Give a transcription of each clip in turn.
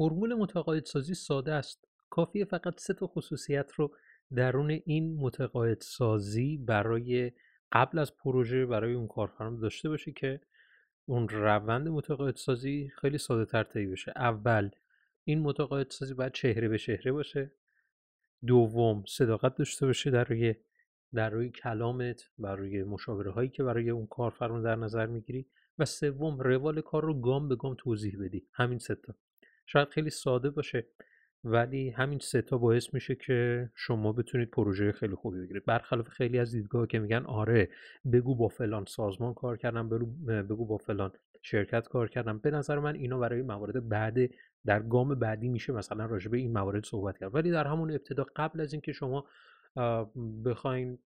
فرمول متقاعدسازی ساده است. کافیه فقط سه تا خصوصیت رو درون این متقاعدسازی برای قبل از پروژه برای اون کارفرما داشته باشه که اون روند متقاعدسازی خیلی ساده تر طی بشه. اول این متقاعدسازی باید چهره به چهره باشه. دوم صداقت داشته باشه در روی در روی کلامت بر روی مشاوره هایی که برای اون کارفرما در نظر می‌گیری. و سوم روال کار رو گام به گام توضیح بدی. همین ستا شاید خیلی ساده باشه ولی همین ستا باعث میشه که شما بتونید پروژه خیلی خوبی بگیرید. برخلاف خیلی از دیدگاه که میگن آره بگو با فلان سازمان کار کردم بگو با فلان شرکت کار کردم. به نظر من اینا برای موارد بعد در گام بعدی میشه مثلا راجع به این موارد صحبت کرد. ولی در همون ابتدا قبل از اینکه شما بخواین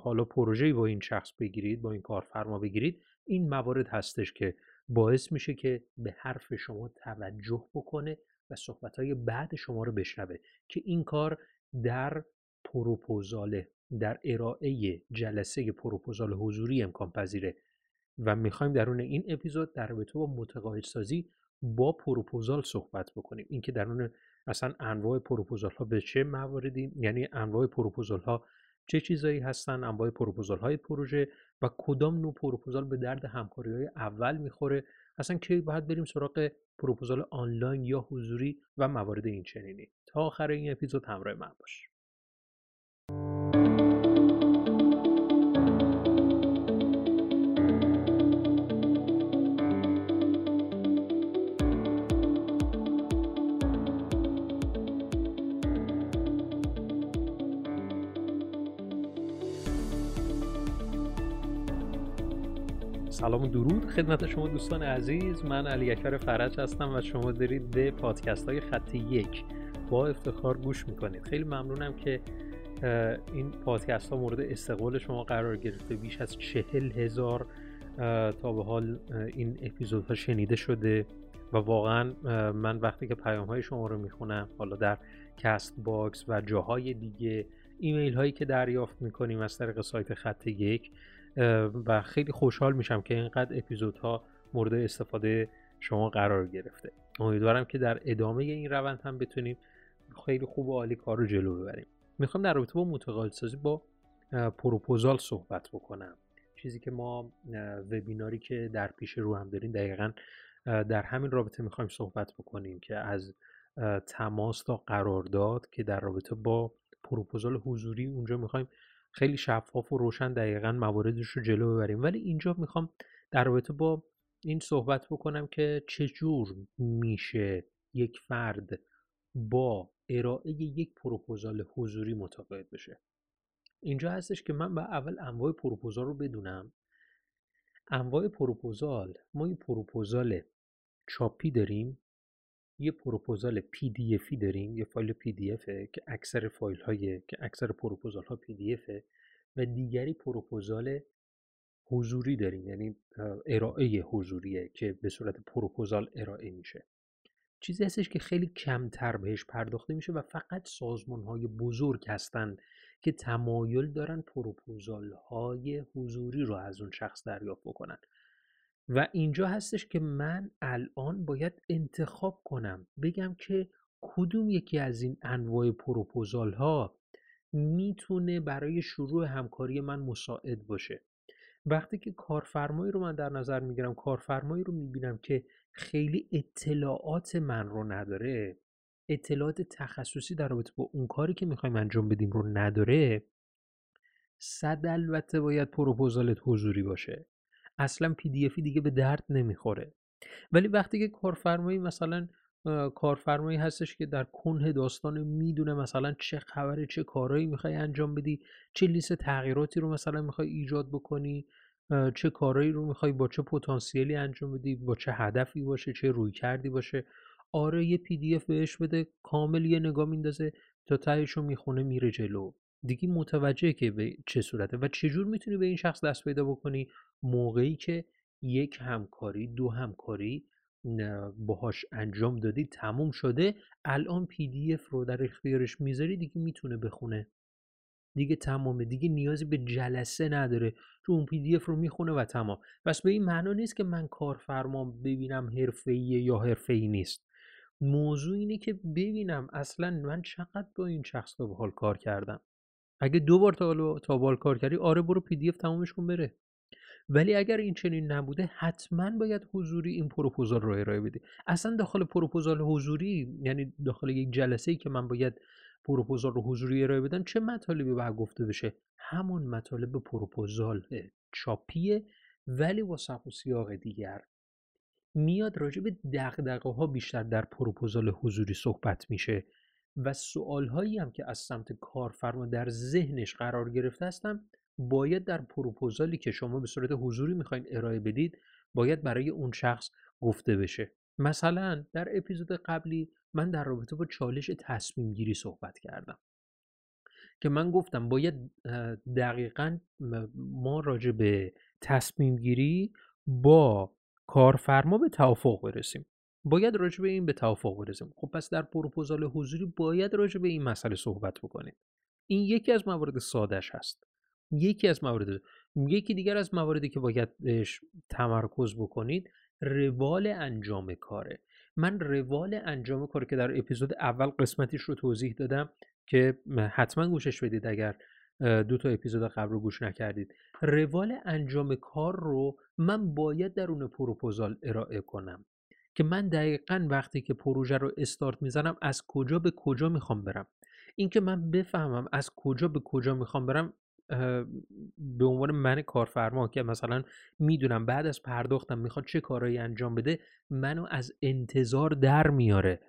حالا پروژه‌ای با این شخص بگیرید با این کارفرما بگیرید این موارد هستش که باعث میشه که به حرف شما توجه بکنه و صحبتهای بعد شما رو بشنوه که این کار در پروپوزاله در ارائه جلسه پروپوزال حضوری امکان پذیره. و می‌خوایم درون این اپیزود در رابطه با متقاعدسازی با پروپوزال صحبت بکنیم. اینکه درون اصلا انواع پروپوزال ها به چه مواردی یعنی انواع پروپوزال ها چه چیزایی هستن انواع پروپوزال های پروژه و کدام نوع پروپوزال به درد همکاری های اول می‌خوره؟ اصلا کی باید بریم سراغ پروپوزال آنلاین یا حضوری و موارد این چنینی؟ تا آخر این اپیزود همراه من باش. سلام و درود. خدمت شما دوستان عزیز من علی اکبر فرج هستم و شما دارید به پادکست های خط یک با افتخار گوش می‌کنید. خیلی ممنونم که این پادکست ها مورد استقبال شما قرار گرفته. بیش از چهل هزار تا به حال این اپیزودها شنیده شده و واقعا من وقتی که پیام های شما رو می‌خونم حالا در Castbox و جاهای دیگه ایمیل هایی که دریافت می‌کنیم از طریق سایت خط یک و خیلی خوشحال میشم که اینقدر اپیزودها مورد استفاده شما قرار گرفته. امیدوارم که در ادامه این روند هم بتونیم خیلی خوب و عالی کار رو جلو ببریم. می‌خوام در رابطه با متقاعدسازی با پروپوزال صحبت بکنم. چیزی که ما وبیناری که در پیش رو هم داریم دقیقا در همین رابطه می‌خوایم صحبت بکنیم که از تماس تا قرارداد که در رابطه با پروپوزال حضوری اونجا می‌خوایم خیلی شفاف و روشن دقیقا مواردش رو جلو ببریم. ولی اینجا می‌خوام در رابطه با این صحبت بکنم که چجور میشه یک فرد با ارائه یک پروپوزال حضوری متقاعد بشه. اینجا هستش که من با اول انواع پروپوزال رو بدونم. انواع پروپوزال ما یه پروپوزال چاپی داریم. یه پروپوزال PDF ی داریم یه فایل PDF ه که اکثر فایل های که اکثر پروپوزال ها PDF ه و دیگری پروپوزال حضوری داریم یعنی ارائه حضوریه که به صورت پروپوزال ارائه میشه. چیزی هستش که خیلی کمتر بهش پرداخته میشه و فقط سازمان های بزرگ هستن که تمایل دارن پروپوزال های حضوری رو از اون شخص دریافت بکنن. و اینجا هستش که من الان باید انتخاب کنم. بگم که کدوم یکی از این انواع پروپوزال ها می‌تونه برای شروع همکاری من مساعد باشه. وقتی که کارفرمایی رو من در نظر می‌گیرم کارفرمایی رو می‌بینم که خیلی اطلاعات من رو نداره اطلاعات تخصصی در رابطه با اون کاری که می‌خوایم انجام بدیم رو نداره صد البته باید پروپوزالت حضوری باشه. اصلا PDF ی دیگه به درد نمی‌خوره. ولی وقتی که کارفرمایی مثلا کارفرمایی هستش که در کنه داستان می‌دونه مثلا چه خبره چه کارهایی می‌خوای انجام بدی چه لیست تغییراتی رو مثلا می‌خوای ایجاد بکنی چه کارهایی رو می‌خوای با چه پتانسیلی انجام بدی با چه هدفی باشه چه رویکردی باشه. آره یه PDF بهش بده کامل یه نگاه میندازه تا تهش رو می‌خونه میره جلو. دیگه متوجه که به چه صورته و چجور می‌تونی به این شخص دست پیدا بکنی؟ موقعی که یک همکاری دو همکاری باهاش انجام دادی تموم شده الان PDF رو در اختیارش می‌ذاری دیگه می‌تونه بخونه. دیگه تمامه دیگه نیازی به جلسه نداره. تو اون PDF رو می‌خونه و تمام. پس به این معنا نیست که من کارفرما ببینم حرفه‌ایه یا حرفه‌ای نیست. موضوع اینه که ببینم اصلا من چقدر با این شخص تا حال کار کردم. اگه دو بار تا تا کار کردی آره برو PDF تمامش کن بره. ولی اگر این چنین نبوده حتما باید حضوری این پروپوزال رو ارائه بدی اصلا داخل پروپوزال حضوری یعنی داخل یک جلسه ای که من باید پروپوزال رو حضوری ارائه بدم چه مطالبی باید گفته بشه؟ همون مطالب پروپوزال چاپیه ولی با و سیاق دیگر. میاد راجع به دقدقه ها بیشتر در پروپوزال حضوری صحبت میشه. و سوال هایی هم که از سمت کارفرما در ذهنش قرار گرفته هستم باید در پروپوزالی که شما به صورت حضوری می‌خواین ارائه بدید باید برای اون شخص گفته بشه. مثلا در اپیزود قبلی من در رابطه با چالش تصمیم گیری صحبت کردم. که من گفتم باید دقیقا ما راجع به تصمیم گیری با کارفرما به توافق برسیم. باید راجع به این به توافق برسیم. خب پس در پروپوزال حضوری باید راجع به این مسئله صحبت بکنیم. این یکی از موارد سادش هست. یکی از موارد یکی دیگر از مواردی که باید بهش تمرکز بکنید روال انجام کاره. من روال انجام کار که در اپیزود اول قسمتیش رو توضیح دادم که حتما گوشش بدید اگر دو تا اپیزود قبل رو گوش نکردید. روال انجام کار رو من باید درون پروپوزال ارائه کنم. که من دقیقا وقتی که پروژه رو استارت می‌زنم از کجا به کجا می‌خوام برم؟ اینکه من بفهمم از کجا به کجا می‌خوام برم به عنوان من کارفرما که مثلا می‌دونم بعد از پرداختم می‌خواد چه کارهایی انجام بده منو از انتظار در میاره.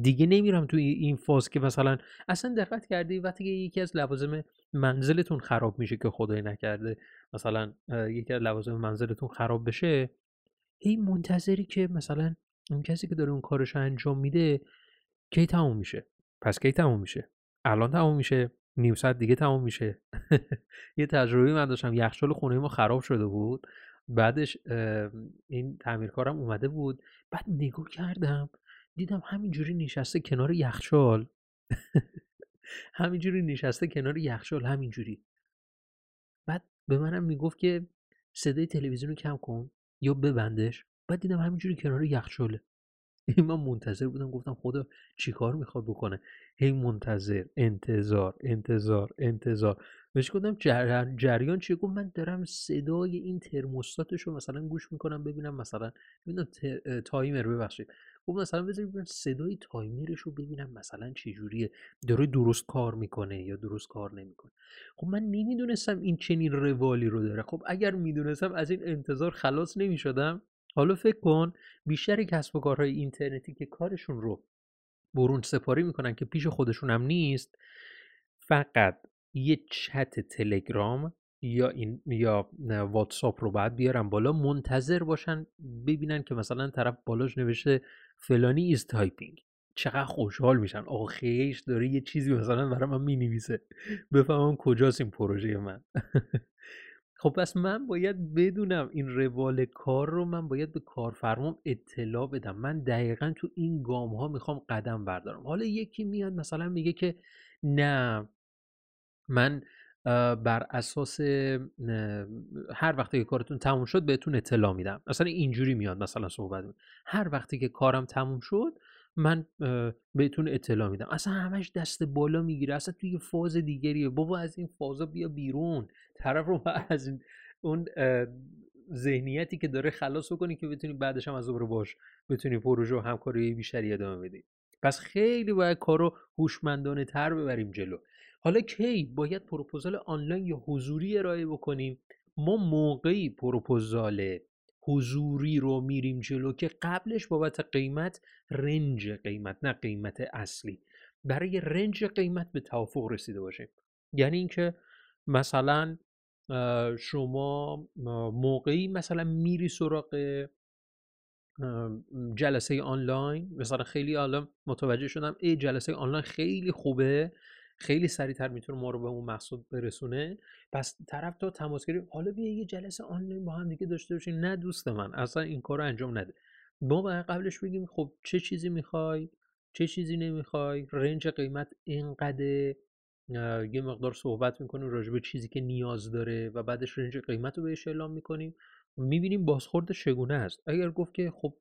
دیگه نمیرم توی این فاز که مثلا اصلا دقت کردی وقتی که یکی از لوازم منزلتون خراب میشه که خدای نکرده. مثلا یکی از لوازم منزلتون خراب بشه هی منتظری که مثلا اون کسی که داره اون کارش انجام میده کی تموم میشه؟ پس کی تموم میشه؟ الان تموم میشه نیم ساعت دیگه تموم میشه. یه تجربه من داشتم یخچال خونه ما خراب شده بود. بعدش این تعمیرکارم اومده بود. بعد نگاه کردم دیدم همینجوری نشسته کنار یخچال. همینجوری نشسته کنار یخچال همینجوری. بعد به منم می‌گفت که صدای تلویزیون رو کم کن. یا ببندش؟ بعد دیدم همینجوری کنار یخچاله من منتظر بودم گفتم خدا چیکار می‌خواد بکنه؟ هی منتظر انتظار انتظار انتظار. بهش گفتم جریان چیه؟ گفت من دارم صدای این ترموستاتش رو مثلا گوش می‌کنم ببینم مثلا ببینم تایمر ببخشید. گفت مثلا بذارید ببینم صدای تایمرش رو ببینم مثلا چه جوریه. داره درست کار می‌کنه یا درست کار نمی‌کنه. خب من نمی‌دونستم این چنین روالی رو داره. خب اگر می‌دونستم از این انتظار خلاص نمی‌شدم. حالا فکر کن بیشتر کسب و کارهای اینترنتی که کارشون رو برون سپاری می‌کنن که پیش خودشون هم نیست فقط یه چت تلگرام یا این یا واتساپ رو باید بیارن بالا منتظر باشن ببینن که مثلا طرف بالاش نوشته فلانی is typing چقدر خوشحال میشن. آخیش داره یه چیزی مثلا برای من می‌نویسه. بفهمم کجاست این پروژه من. خب پس من باید بدونم این روال کار رو من باید به کارفرمام اطلاع بدم. من دقیقا تو این گام ها می‌خوام قدم بردارم. حالا یکی میاد مثلا میگه که نه من بر اساس هر وقتی که کارتون تموم شد بهتون اطلاع میدم. مثلا اینجوری میاد مثلا صحبت. هر وقتی که کارم تموم شد من بهتون اطلاع میدم. اصلا همش دست بالا می‌گیره. اصلا توی فاز دیگریه. بابا از این فازا بیا بیرون. طرف رو از این اون ذهنیتی که داره خلاص کنی که بتونی بعدش هم از دوباره باش بتونی پروژه و همکاری بیشتری ادامه بدی. پس خیلی باید کار رو هوشمندانه تر ببریم جلو. حالا کی؟ باید پروپوزال آنلاین یا حضوری ارائه بکنیم. ما موقعی پروپوزال حضوری رو میریم جلو که قبلش بابت قیمت رنج قیمت نه قیمت اصلی. برای رنج قیمت به توافق رسیده باشیم. یعنی اینکه مثلا شما موقعی مثلا میری سراغ جلسه آنلاین. مثلا خیلی الان متوجه شدم ای جلسه آنلاین خیلی خوبه. خیلی سریعتر می‌تونه ما رو به اون مقصود برسونه. پس طرف تا تماس گرفت حالا بیا یه جلسه آنلاین با هم دیگه داشته باشیم. نه دوست من اصلا این کار رو انجام نده. ما باید قبلش بگیم خب چه چیزی می‌خوای؟ چه چیزی نمی‌خوای؟ رنج قیمت اینقدر؟ یه مقدار صحبت می‌کنیم راجع به چیزی که نیاز داره و بعدش رنج قیمت رو بهش اعلام می‌کنیم. می‌بینیم بازخورد چگونه است. اگر گفت که خب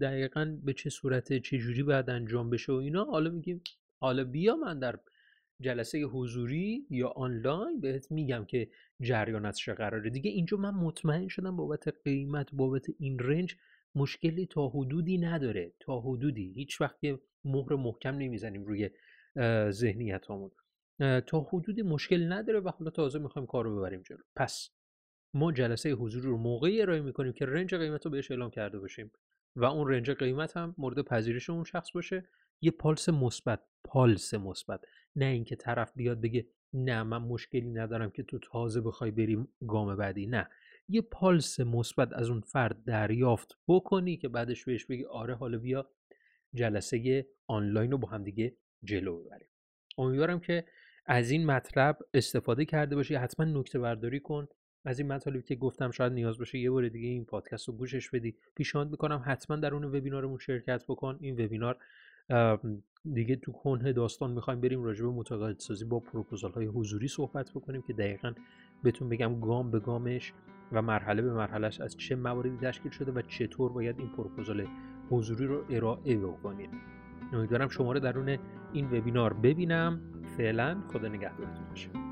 دقیقا به چه صورت چه جوری باید انجام بشه و اینا حالا میگیم حالا بیا من در جلسه حضوری یا آنلاین بهت میگم که جریان از چه قراره. دیگه اینجا من مطمئن شدم بابت قیمت بابت این رنج مشکلی تا حدودی نداره. تا حدودی. هیچ وقت که مهر محکم نمی‌زنیم روی ذهنیت همون تا حدودی مشکل نداره و حالا تازه می‌خوایم کار رو ببریم جلو. پس ما جلسه حضوری رو موقعی ارائه می‌کنیم که رنج قیمت رو بهش اعلام کرده باشیم. و اون رنج قیمت هم مورد پذیرش اون شخص باشه. یه پالس مثبت پالس مثبت. نه اینکه طرف بیاد بگه نه من مشکلی ندارم که تو تازه بخوای بریم گام بعدی. نه. یه پالس مثبت از اون فرد دریافت بکنی که بعدش بهش بگی آره حالا بیا جلسه آنلاین رو با هم دیگه جلو ببریم. امیدوارم که از این مطلب استفاده کرده باشی. حتما نکته برداری کن. از این مطالبی که گفتم شاید نیاز باشه یه بار دیگه این پادکست رو گوشش بدی. پیشنهاد می‌کنم حتما در اون وبینارمون شرکت بکن. این وبینار دیگه تو کنه داستان می‌خوایم بریم راجع به متقاعد سازی با پروپوزال های حضوری صحبت بکنیم که دقیقا بهتون بگم گام به گامش و مرحله به مرحلهش از چه مواردی تشکیل شده و چطور باید این پروپوزال حضوری رو ارائه بکنید امیدوارم شما رو درون این وبینار ببینم. فعلا خدا نگهدارتون باشه.